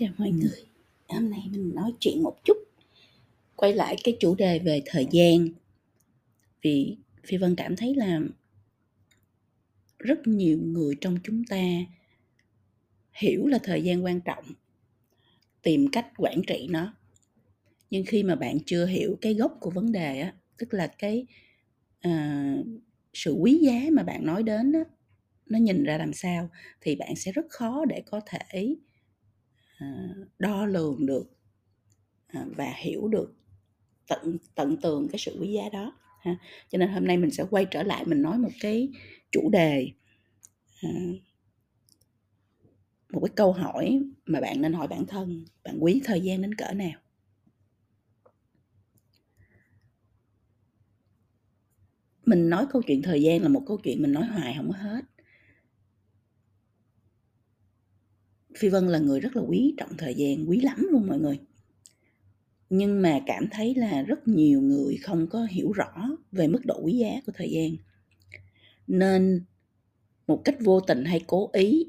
Chào mọi người. Hôm nay mình nói chuyện một chút quay lại cái chủ đề về thời gian. Vì Phi Vân cảm thấy là rất nhiều người trong chúng ta hiểu là thời gian quan trọng, tìm cách quản trị nó. Nhưng khi mà bạn chưa hiểu cái gốc của vấn đề á, tức là cái à, sự quý giá mà bạn nói đến á, nó nhìn ra làm sao thì bạn sẽ rất khó để có thể À, đo lường được à, và hiểu được, tận tận tường cái sự quý giá đó, ha. Cho nên hôm nay mình sẽ quay trở lại mình nói một cái chủ đề à, một cái câu hỏi mà bạn nên hỏi bản thân, bạn quý thời gian đến cỡ nào. Mình nói câu chuyện thời gian là một câu chuyện mình nói hoài không có hết. Phi Vân là người rất là quý trọng thời gian, quý lắm luôn mọi người. Nhưng mà cảm thấy là rất nhiều người không có hiểu rõ về mức độ quý giá của thời gian. Nên một cách vô tình hay cố ý,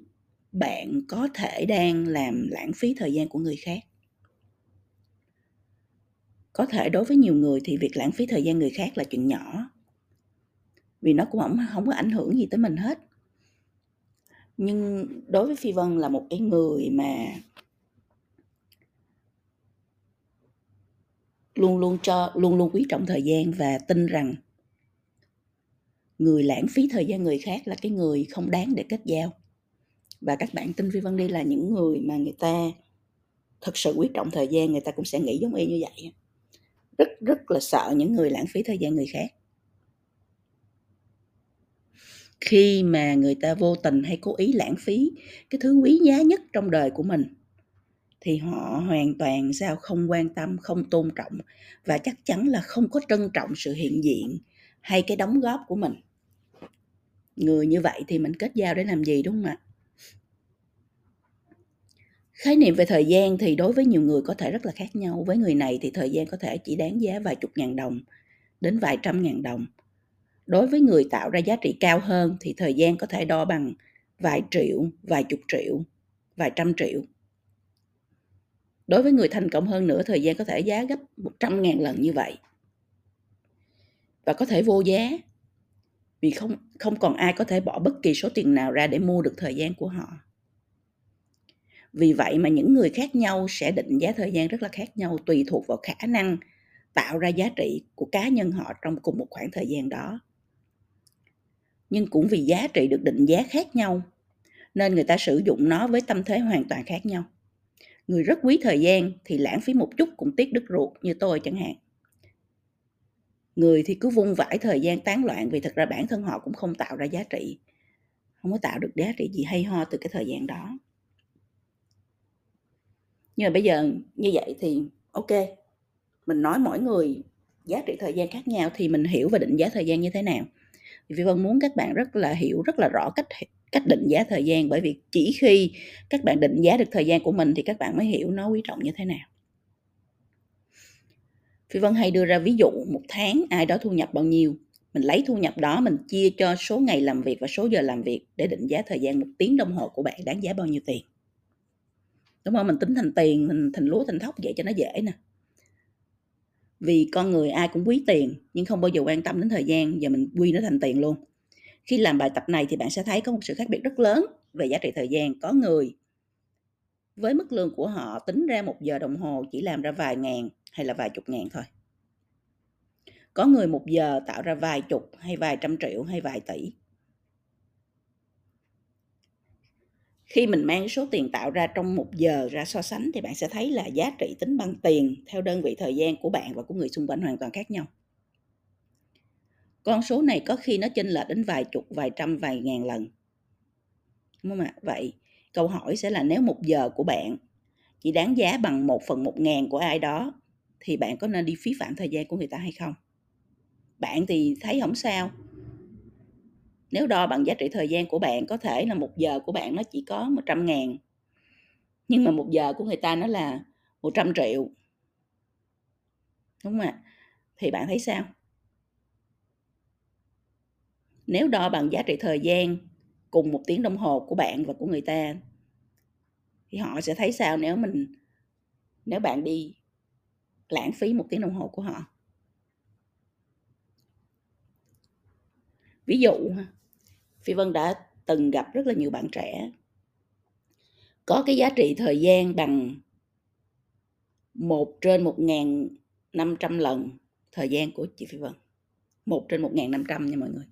bạn có thể đang làm lãng phí thời gian của người khác. Có thể đối với nhiều người thì việc lãng phí thời gian người khác là chuyện nhỏ. Vì nó cũng không, không có ảnh hưởng gì tới mình hết nhưng đối với phi vân là một cái người mà luôn luôn cho, luôn luôn quý trọng thời gian và tin rằng người lãng phí thời gian người khác là cái người không đáng để kết giao. Và các bạn tin phi vân đi là những người mà người ta thật sự quý trọng thời gian, người ta cũng sẽ nghĩ giống y như vậy. Rất rất là sợ những người lãng phí thời gian người khác khi mà người ta vô tình hay cố ý lãng phí cái thứ quý giá nhất trong đời của mình, thì họ hoàn toàn sao không quan tâm, không tôn trọng và chắc chắn là không có trân trọng sự hiện diện hay cái đóng góp của mình. Người như vậy thì mình kết giao để làm gì, đúng không ạ? Khái niệm về thời gian thì đối với nhiều người có thể rất là khác nhau. Với người này thì thời gian có thể chỉ đáng giá vài chục ngàn đồng đến vài trăm ngàn đồng đối với người tạo ra giá trị cao hơn thì thời gian có thể đo bằng vài triệu, vài chục triệu, vài trăm triệu. Đối với người thành công hơn nữa, thời gian có thể giá gấp 100 ngàn lần như vậy. Và có thể vô giá, vì không không còn ai có thể bỏ bất kỳ số tiền nào ra để mua được thời gian của họ. Vì vậy mà những người khác nhau sẽ định giá thời gian rất là khác nhau, tùy thuộc vào khả năng tạo ra giá trị của cá nhân họ trong cùng một khoảng thời gian đó nhưng cũng vì giá trị được định giá khác nhau, nên người ta sử dụng nó với tâm thế hoàn toàn khác nhau. Người rất quý thời gian thì lãng phí một chút cũng tiếc đứt ruột, như tôi chẳng hạn. Người thì cứ vung vãi thời gian tán loạn vì thật ra bản thân họ cũng không tạo ra giá trị, không có tạo được giá trị gì hay ho từ cái thời gian đó. Nhưng mà bây giờ như vậy thì, ok, mình nói mỗi người giá trị thời gian khác nhau thì mình hiểu và định giá thời gian như thế nào thì Vân muốn các bạn rất là hiểu, rất là rõ cách cách định giá thời gian. Bởi vì chỉ khi các bạn định giá được thời gian của mình thì các bạn mới hiểu nó quý trọng như thế nào. Phi Vân hay đưa ra ví dụ, một tháng ai đó thu nhập bao nhiêu, mình lấy thu nhập đó mình chia cho số ngày làm việc và số giờ làm việc để định giá thời gian một tiếng đồng hồ của bạn đáng giá bao nhiêu tiền. Đúng không? Mình tính thành tiền, mình thành lúa, thành thóc vậy cho nó dễ nè vì con người ai cũng quý tiền, nhưng không bao giờ quan tâm đến thời gian, giờ mình quy nó thành tiền luôn. Khi làm bài tập này thì bạn sẽ thấy có một sự khác biệt rất lớn về giá trị thời gian có người. Với mức lương của họ, tính ra một giờ đồng hồ chỉ làm ra vài ngàn hay là vài chục ngàn thôi. Có người một giờ tạo ra vài chục hay vài trăm triệu hay vài tỷ. Khi mình mang số tiền tạo ra trong một giờ ra so sánh thì bạn sẽ thấy là giá trị tính bằng tiền theo đơn vị thời gian của bạn và của người xung quanh hoàn toàn khác nhau. Con số này có khi nó chênh lệch đến vài chục, vài trăm, vài ngàn lần. Đúng không ạ? Vậy, câu hỏi sẽ là nếu một giờ của bạn chỉ đáng giá bằng một phần một ngàn của ai đó, thì bạn có nên đi phí phạm thời gian của người ta hay không? Bạn thì thấy không sao nếu đo bằng giá trị thời gian của bạn, có thể là một giờ của bạn nó chỉ có 100 ngàn. Nhưng mà một giờ của người ta nó là 100 triệu. Đúng không ạ? Thì bạn thấy sao? Nếu đo bằng giá trị thời gian cùng một tiếng đồng hồ của bạn và của người ta, thì họ sẽ thấy sao nếu mình, nếu bạn đi lãng phí một tiếng đồng hồ của họ? Ví dụ phi vân đã từng gặp rất là nhiều bạn trẻ có cái giá trị thời gian bằng một trên một ngàn năm trăm lần thời gian của chị Phi Vân. một trên một ngàn năm trăm nha mọi người.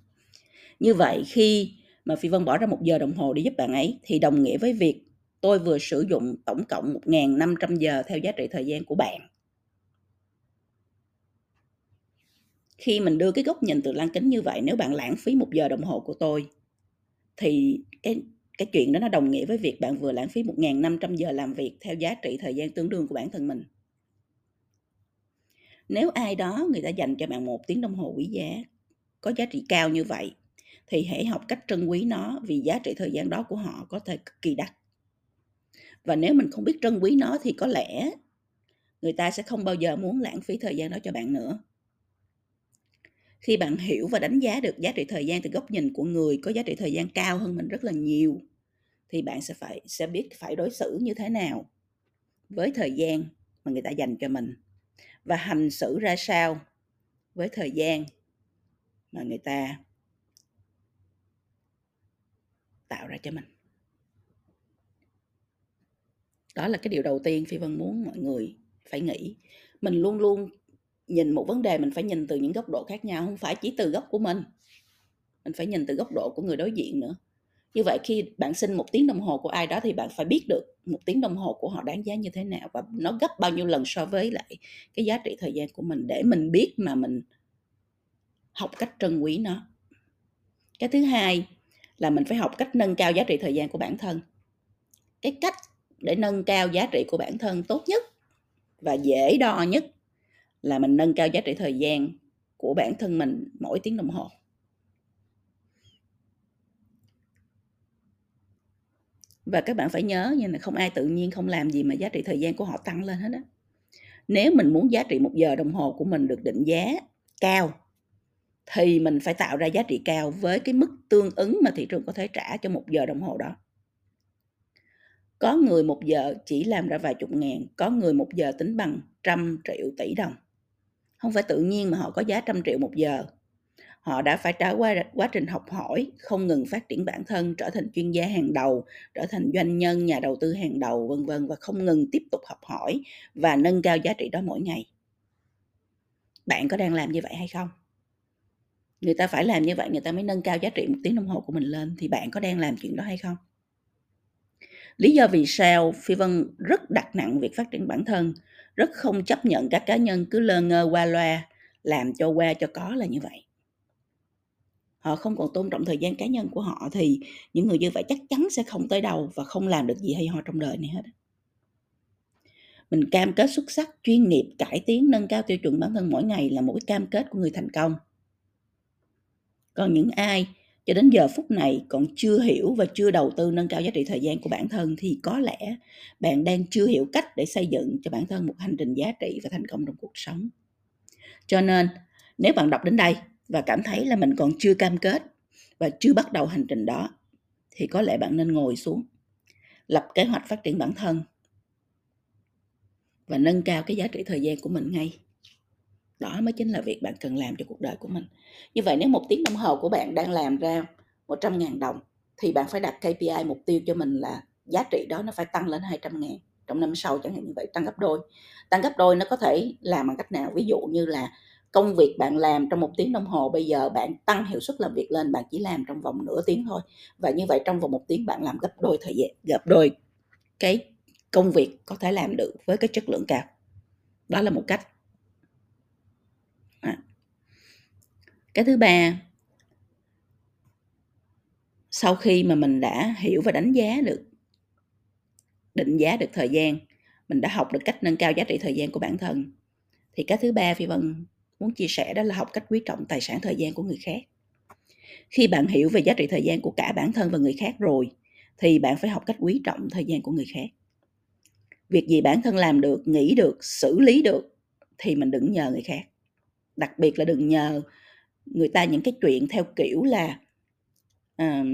Như vậy khi mà Phi Vân bỏ ra một giờ đồng hồ để giúp bạn ấy thì đồng nghĩa với việc tôi vừa sử dụng tổng cộng 1.500 giờ theo giá trị thời gian của bạn. Khi mình đưa cái góc nhìn từ lăng kính như vậy, nếu bạn lãng phí một giờ đồng hồ của tôi, thì cái cái chuyện đó nó đồng nghĩa với việc bạn vừa lãng phí 1.500 giờ làm việc theo giá trị thời gian tương đương của bản thân mình. Nếu ai đó người ta dành cho bạn một tiếng đồng hồ quý giá, có giá trị cao như vậy, thì hãy học cách trân quý nó vì giá trị thời gian đó của họ có thể cực kỳ đắt. Và nếu mình không biết trân quý nó thì có lẽ người ta sẽ không bao giờ muốn lãng phí thời gian đó cho bạn nữa. Khi bạn hiểu và đánh giá được giá trị thời gian từ góc nhìn của người có giá trị thời gian cao hơn mình rất là nhiều, thì bạn sẽ phải, sẽ biết phải đối xử như thế nào với thời gian mà người ta dành cho mình và hành xử ra sao với thời gian mà người ta tạo ra cho mình. Đó là cái điều đầu tiên phi vân muốn mọi người phải nghĩ. Mình luôn luôn nhìn một vấn đề mình phải nhìn từ những góc độ khác nhau, không phải chỉ từ góc của mình. Mình phải nhìn từ góc độ của người đối diện nữa. Như vậy khi bạn xin một tiếng đồng hồ của ai đó thì bạn phải biết được một tiếng đồng hồ của họ đáng giá như thế nào và nó gấp bao nhiêu lần so với lại cái giá trị thời gian của mình để mình biết mà mình học cách trân quý nó. Cái thứ hai là mình phải học cách nâng cao giá trị thời gian của bản thân. Cái cách để nâng cao giá trị của bản thân tốt nhất và dễ đo nhất là mình nâng cao giá trị thời gian của bản thân mình mỗi tiếng đồng hồ. Và các bạn phải nhớ như là không ai tự nhiên không làm gì mà giá trị thời gian của họ tăng lên hết á. Nếu mình muốn giá trị một giờ đồng hồ của mình được định giá cao, thì mình phải tạo ra giá trị cao với cái mức tương ứng mà thị trường có thể trả cho một giờ đồng hồ đó. Có người một giờ chỉ làm ra vài chục ngàn, có người một giờ tính bằng trăm triệu tỷ đồng không phải tự nhiên mà họ có giá trăm triệu một giờ. Họ đã phải trải qua quá trình học hỏi, không ngừng phát triển bản thân, trở thành chuyên gia hàng đầu, trở thành doanh nhân, nhà đầu tư hàng đầu, vân vân, và không ngừng tiếp tục học hỏi và nâng cao giá trị đó mỗi ngày. Bạn có đang làm như vậy hay không? Người ta phải làm như vậy, người ta mới nâng cao giá trị một tiếng đồng hồ của mình lên, thì bạn có đang làm chuyện đó hay không? Lý do vì sao phi vân rất đặt nặng việc phát triển bản thân rất không chấp nhận các cá nhân cứ lơ ngơ qua loa, làm cho qua cho có là như vậy. Họ không còn tôn trọng thời gian cá nhân của họ thì những người như vậy chắc chắn sẽ không tới đâu và không làm được gì hay ho trong đời này hết mình cam kết xuất sắc, chuyên nghiệp, cải tiến, nâng cao tiêu chuẩn bản thân mỗi ngày là một cái cam kết của người thành công. Còn những ai cho đến giờ phút này còn chưa hiểu và chưa đầu tư nâng cao giá trị thời gian của bản thân thì có lẽ bạn đang chưa hiểu cách để xây dựng cho bản thân một hành trình giá trị và thành công trong cuộc sống. Cho nên, nếu bạn đọc đến đây và cảm thấy là mình còn chưa cam kết và chưa bắt đầu hành trình đó, thì có lẽ bạn nên ngồi xuống, lập kế hoạch phát triển bản thân và nâng cao cái giá trị thời gian của mình ngay đó mới chính là việc bạn cần làm cho cuộc đời của mình. Như vậy nếu một tiếng đồng hồ của bạn đang làm ra 100.000 đồng thì bạn phải đặt KPI mục tiêu cho mình là giá trị đó nó phải tăng lên 200 ngàn trong năm sau, chẳng hạn như vậy, tăng gấp đôi. Tăng gấp đôi nó có thể làm bằng cách nào? Ví dụ như là công việc bạn làm trong một tiếng đồng hồ, bây giờ bạn tăng hiệu suất làm việc lên, bạn chỉ làm trong vòng nửa tiếng thôi. Và như vậy trong vòng một tiếng bạn làm gấp đôi thời gian, gấp đôi cái công việc có thể làm được với cái chất lượng cao. Đó là một cách. Cái thứ ba, sau khi mà mình đã hiểu và đánh giá được, định giá được thời gian, mình đã học được cách nâng cao giá trị thời gian của bản thân, thì cái thứ ba phi vân muốn chia sẻ đó là học cách quý trọng tài sản thời gian của người khác. Khi bạn hiểu về giá trị thời gian của cả bản thân và người khác rồi, thì bạn phải học cách quý trọng thời gian của người khác. Việc gì bản thân làm được, nghĩ được, xử lý được, thì mình đừng nhờ người khác. Đặc biệt là đừng nhờ người ta những cái chuyện theo kiểu là uh,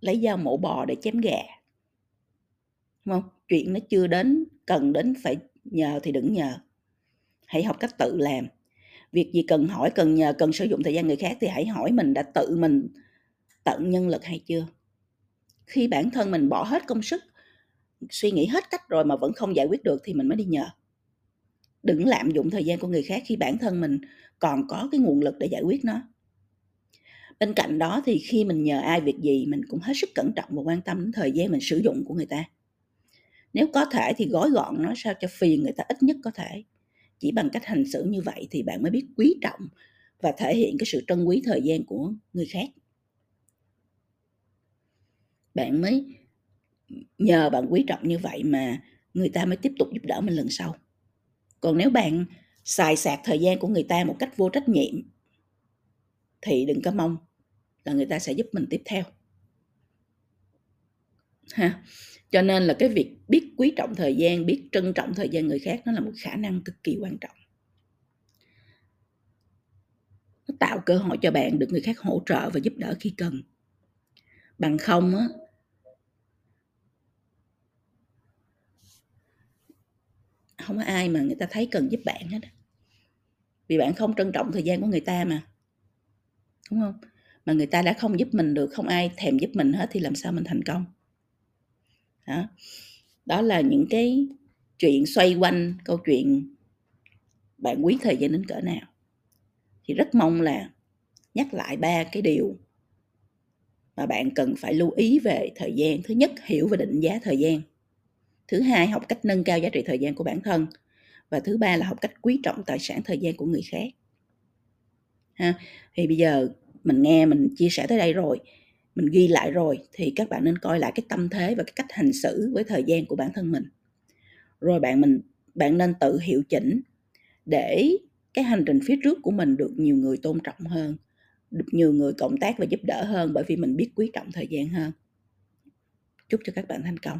lấy dao mổ bò để chém gà Đúng không? Chuyện nó chưa đến cần đến phải nhờ thì đừng nhờ. Hãy học cách tự làm. Việc gì cần hỏi, cần nhờ, cần sử dụng thời gian người khác thì hãy hỏi mình đã tự mình tận nhân lực hay chưa? Khi bản thân mình bỏ hết công sức, suy nghĩ hết cách rồi mà vẫn không giải quyết được thì mình mới đi nhờ. Đừng lạm dụng thời gian của người khác khi bản thân mình còn có cái nguồn lực để giải quyết nó. Bên cạnh đó thì khi mình nhờ ai việc gì, mình cũng hết sức cẩn trọng và quan tâm đến thời gian mình sử dụng của người ta. Nếu có thể thì gói gọn nó sao cho phiền người ta ít nhất có thể. Chỉ bằng cách hành xử như vậy thì bạn mới biết quý trọng và thể hiện cái sự trân quý thời gian của người khác. Bạn mới nhờ bạn quý trọng như vậy mà người ta mới tiếp tục giúp đỡ mình lần sau. Còn nếu bạn xài sạc thời gian của người ta một cách vô trách nhiệm thì đừng có mong là người ta sẽ giúp mình tiếp theo. Ha. Cho nên là cái việc biết quý trọng thời gian, biết trân trọng thời gian người khác nó là một khả năng cực kỳ quan trọng. Nó tạo cơ hội cho bạn được người khác hỗ trợ và giúp đỡ khi cần. Bằng không á không có ai mà người ta thấy cần giúp bạn hết vì bạn không trân trọng thời gian của người ta mà. Đúng không? Mà người ta đã không giúp mình được không ai thèm giúp mình hết thì làm sao mình thành công? Đó, đó là những cái chuyện xoay quanh câu chuyện bạn quý thời gian đến cỡ nào. Thì rất mong là nhắc lại ba cái điều mà bạn cần phải lưu ý về thời gian. Thứ nhất hiểu và định giá thời gian thứ hai, học cách nâng cao giá trị thời gian của bản thân. Và thứ ba là học cách quý trọng tài sản thời gian của người khác. Ha, thì bây giờ mình nghe, mình chia sẻ tới đây rồi, mình ghi lại rồi, thì các bạn nên coi lại cái tâm thế và cái cách hành xử với thời gian của bản thân mình. Rồi bạn mình, bạn nên tự hiệu chỉnh để cái hành trình phía trước của mình được nhiều người tôn trọng hơn, được nhiều người cộng tác và giúp đỡ hơn bởi vì mình biết quý trọng thời gian hơn. Chúc cho các bạn thành công.